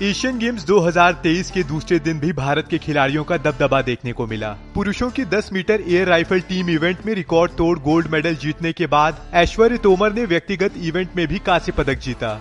Asian games 2023 के दूसरे दिन भी भारत के खिलाड़ियों का दबदबा देखने को मिला। पुरुषों की 10 metre air rifle team event में रिकॉर्ड तोड़ गोल्ड मेडल जीतने के बाद ऐश्वर्य तोमर ने व्यक्तिगत इवेंट में भी कांस्य पदक जीता।